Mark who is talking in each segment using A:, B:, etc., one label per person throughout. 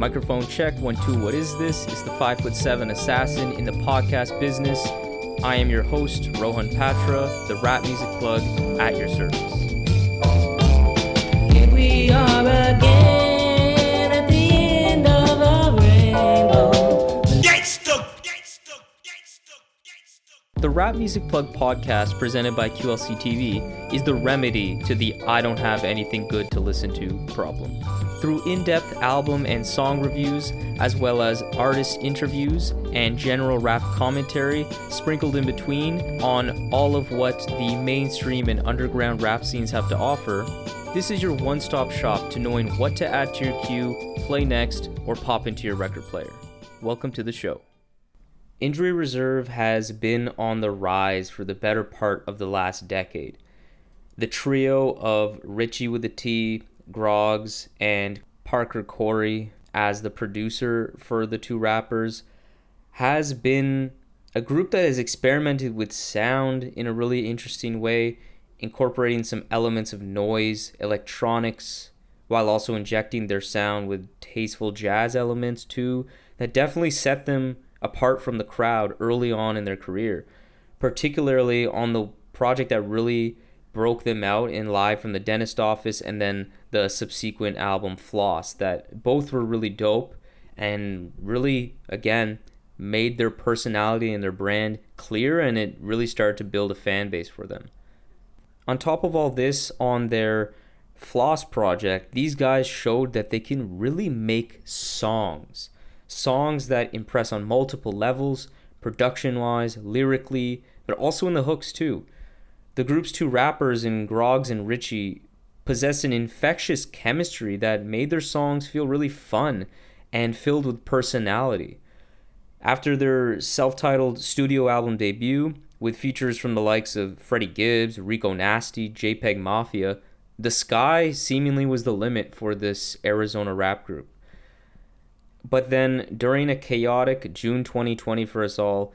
A: Microphone check, one, two, what is this? It's the five foot seven assassin in the podcast business. I am your host, Rohan Patra, the rap music plug at your service.
B: Here we are again The
A: Rap Music Plug podcast presented by QLC TV is the remedy to the I don't have anything good to listen to problem. Through in depth album and song reviews, as well as artist interviews and general rap commentary sprinkled in between on all of what the mainstream and underground rap scenes have to offer, this is your one stop shop to knowing what to add to your queue, play next, or pop into your record player. Welcome to the show. Injury reserve has been on the rise for the better part of the last decade. The trio of Ritchie with a T, Groggs, and Parker Corey as the producer for the two rappers has been a group that has experimented with sound in a really interesting way, incorporating some elements of noise, electronics, while also injecting their sound with tasteful jazz elements too, that definitely set them apart from the crowd early on in their career, particularly on the project that really broke them out in Live from the Dentist Office and then the subsequent album Floss, that both were really dope and really, again, made their personality and their brand clear and it really started to build a fan base for them. On top of all this, on their Floss project, these guys showed that they can really make songs. Songs that impress on multiple levels, production wise, lyrically, but also in the hooks too. The group's two rappers in Groggs and Ritchie possessed an infectious chemistry that made their songs feel really fun and filled with personality. After their self titled studio album debut, with features from the likes of Freddie Gibbs, Rico Nasty, JPEGMAFIA, the sky seemingly was the limit for this Arizona rap group. But then, during a chaotic June 2020 for us all,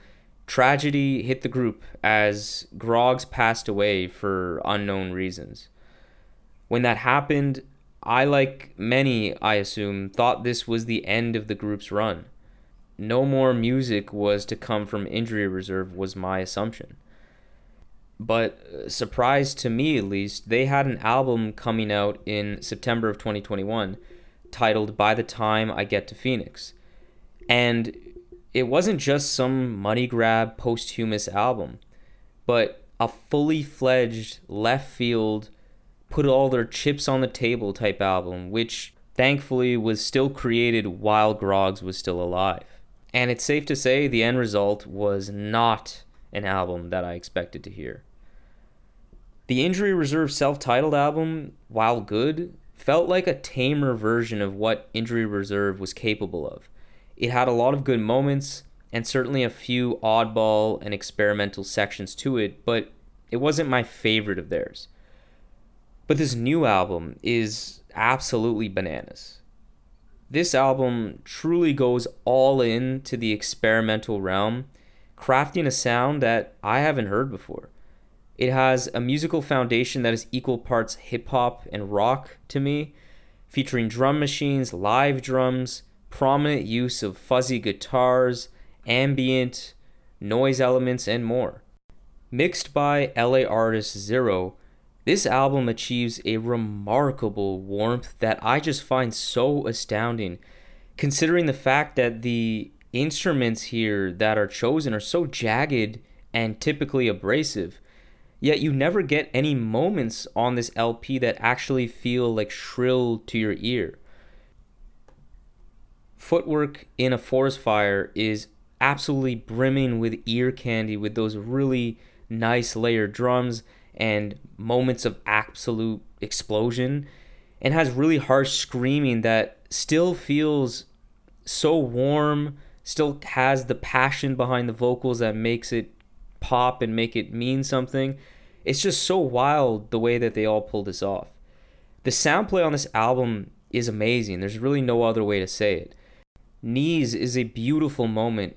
A: tragedy hit the group as Groggs passed away for unknown reasons. When that happened, I, like many, I assume, thought this was the end of the group's run. No more music was to come from injury reserve, was my assumption. But, uh, surprise to me at least, they had an album coming out in September of 2021 titled By the Time I Get to Phoenix. And it wasn't just some money grab posthumous album, but a fully fledged left field, put all their chips on the table type album, which thankfully was still created while Groggs was still alive. And it's safe to say the end result was not an album that I expected to hear. The Injury Reserve self titled album, while good, felt like a tamer version of what Injury Reserve was capable of. It had a lot of good moments and certainly a few oddball and experimental sections to it, but it wasn't my favorite of theirs. But this new album is absolutely bananas. This album truly goes all in to the experimental realm, crafting a sound that I haven't heard before. It has a musical foundation that is equal parts hip hop and rock to me, featuring drum machines, live drums, prominent use of fuzzy guitars, ambient, noise elements, and more. Mixed by LA artist Zeroh, this album achieves a remarkable warmth that I just find so astounding, considering the fact that the instruments here that are chosen are so jagged and typically abrasive. Yet you never get any moments on this LP that actually feel like shrill to your ear. Footwork in a forest fire is absolutely brimming with ear candy with those really nice layered drums and moments of absolute explosion and has really harsh screaming that still feels so warm still has the passion behind the vocals that makes it pop and make it mean something. It's just so wild the way that they all pull this off. The sound play on this album is amazing. There's really no other way to say it. Knees is a beautiful moment.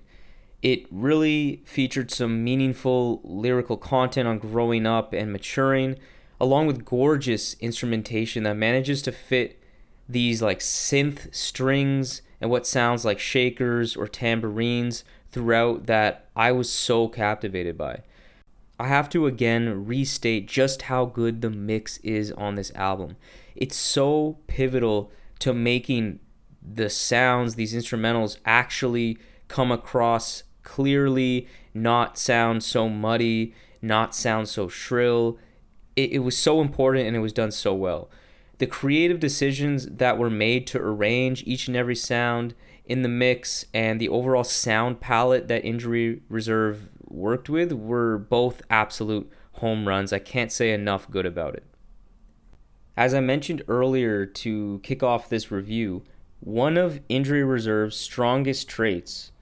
A: It really featured some meaningful lyrical content on growing up and maturing, along with gorgeous instrumentation that manages to fit these like synth strings and what sounds like shakers or tambourines throughout that I was so captivated by. I have to again restate just how good the mix is on this album. It's so pivotal to making the sounds, these instrumentals actually come across clearly, not sound so muddy, not sound so shrill. It, it was so important and it was done so well. The creative decisions that were made to arrange each and every sound in the mix and the overall sound palette that Injury Reserve worked with were both absolute home runs. I can't say enough good about it. As I mentioned earlier to kick off this review, one of Injury Reserve's strongest traits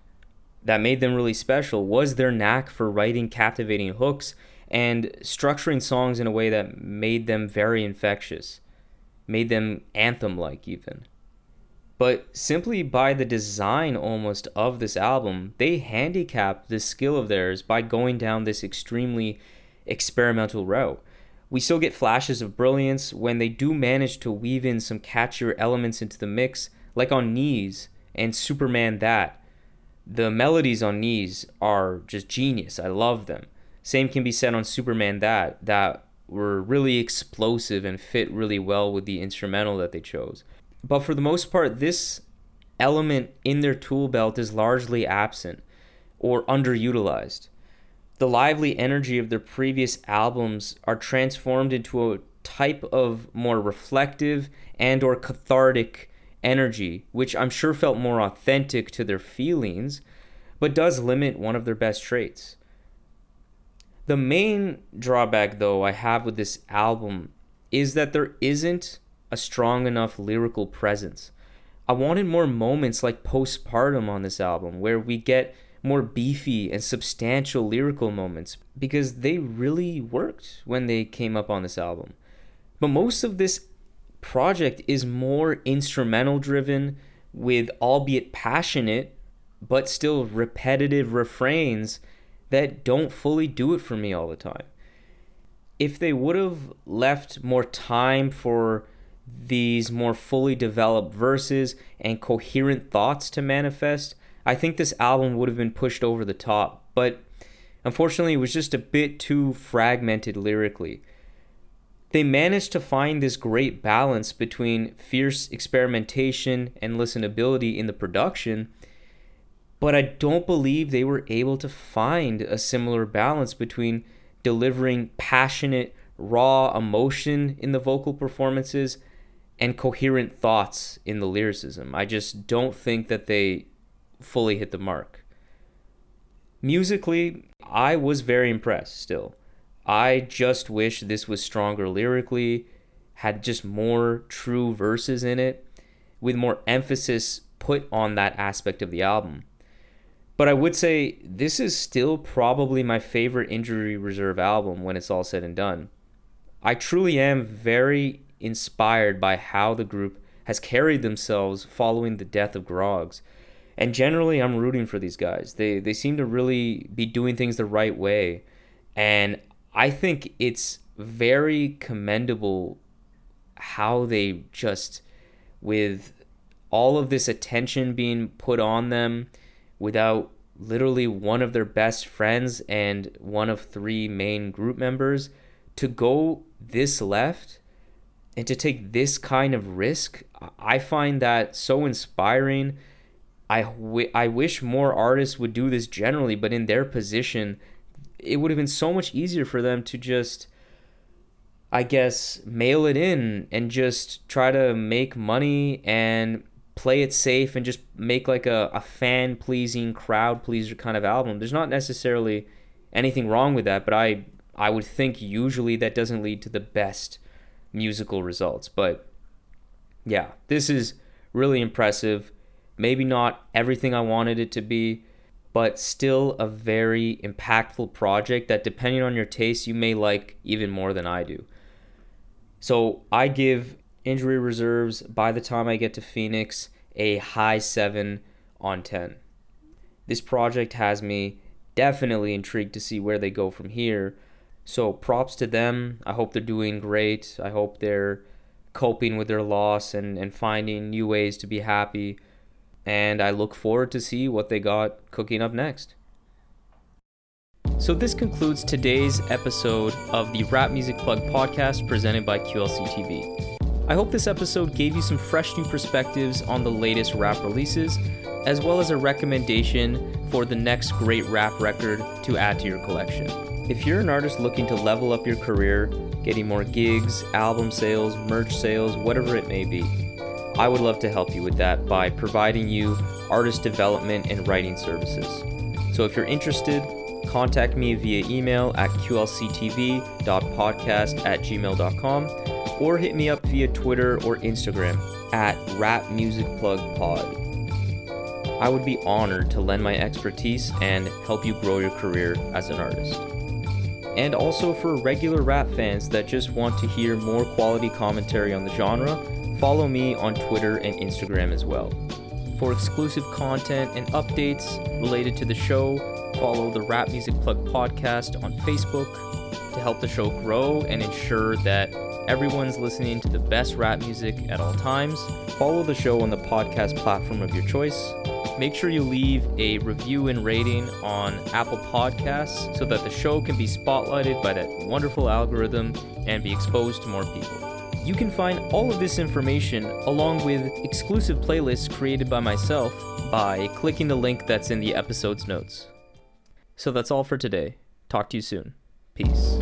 A: that made them really special was their knack for writing captivating hooks and structuring songs in a way that made them very infectious, made them anthem like, even. But simply by the design almost of this album, they handicap this skill of theirs by going down this extremely experimental route. We still get flashes of brilliance when they do manage to weave in some catchier elements into the mix, like on Knees and Superman That. The melodies on Knees are just genius. I love them. Same can be said on Superman That, that were really explosive and fit really well with the instrumental that they chose. But for the most part, this element in their tool belt is largely absent or underutilized. The lively energy of their previous albums are transformed into a type of more reflective and or cathartic energy, which I'm sure felt more authentic to their feelings, but does limit one of their best traits. The main drawback, though, I have with this album is that there isn't a strong enough lyrical presence. I wanted more moments like postpartum on this album where we get more beefy and substantial lyrical moments because they really worked when they came up on this album. But most of this project is more instrumental driven with albeit passionate but still repetitive refrains that don't fully do it for me all the time. If they would have left more time for these more fully developed verses and coherent thoughts to manifest, I think this album would have been pushed over the top. But unfortunately, it was just a bit too fragmented lyrically. They managed to find this great balance between fierce experimentation and listenability in the production, but I don't believe they were able to find a similar balance between delivering passionate, raw emotion in the vocal performances and coherent thoughts in the lyricism. I just don't think that they fully hit the mark. Musically, I was very impressed still. I just wish this was stronger lyrically, had just more true verses in it, with more emphasis put on that aspect of the album. But I would say this is still probably my favorite Injury Reserve album when it's all said and done. I truly am very inspired by how the group has carried themselves following the death of Groggs. And generally, I'm rooting for these guys. They, they seem to really be doing things the right way. And I think it's very commendable how they just, with all of this attention being put on them, without literally one of their best friends and one of three main group members, to go this left and to take this kind of risk, I find that so inspiring. I, w- I wish more artists would do this generally, but in their position, it would have been so much easier for them to just, I guess, mail it in and just try to make money and play it safe and just make like a, a fan pleasing, crowd pleaser kind of album. There's not necessarily anything wrong with that, but I I would think usually that doesn't lead to the best musical results. But yeah, this is really impressive. Maybe not everything I wanted it to be, but still a very impactful project that, depending on your taste, you may like even more than I do. So I give Injury Reserves by the time I get to Phoenix a high 7 on 10. This project has me definitely intrigued to see where they go from here so props to them. I hope they're doing great. I hope they're coping with their loss and, and finding new ways to be happy. and I look forward to see what they got cooking up next. So this concludes today's episode of the Rap Music Plug podcast presented by QLC TV. I hope this episode gave you some fresh new perspectives on the latest rap releases, as well as a recommendation for the next great rap record to add to your collection. If you're an artist looking to level up your career, getting more gigs, album sales, merch sales, whatever it may be, I would love to help you with that by providing you artist development and writing services. So if you're interested, contact me via email at qlctv.podcast at gmail.com or hit me up via Twitter or Instagram at Rap Music Plug Pod. I would be honored to lend my expertise and help you grow your career as an artist. And also for regular rap fans that just want to hear more quality commentary on the genre, follow me on Twitter and Instagram as well. For exclusive content and updates related to the show, follow the Rap Music Plug podcast on Facebook to help the show grow and ensure that everyone's listening to the best rap music at all times. Follow the show on the podcast platform of your choice. Make sure you leave a review and rating on Apple Podcasts so that the show can be spotlighted by that wonderful algorithm and be exposed to more people. You can find all of this information along with exclusive playlists created by myself by clicking the link that's in the episode's notes. So that's all for today. Talk to you soon. Peace.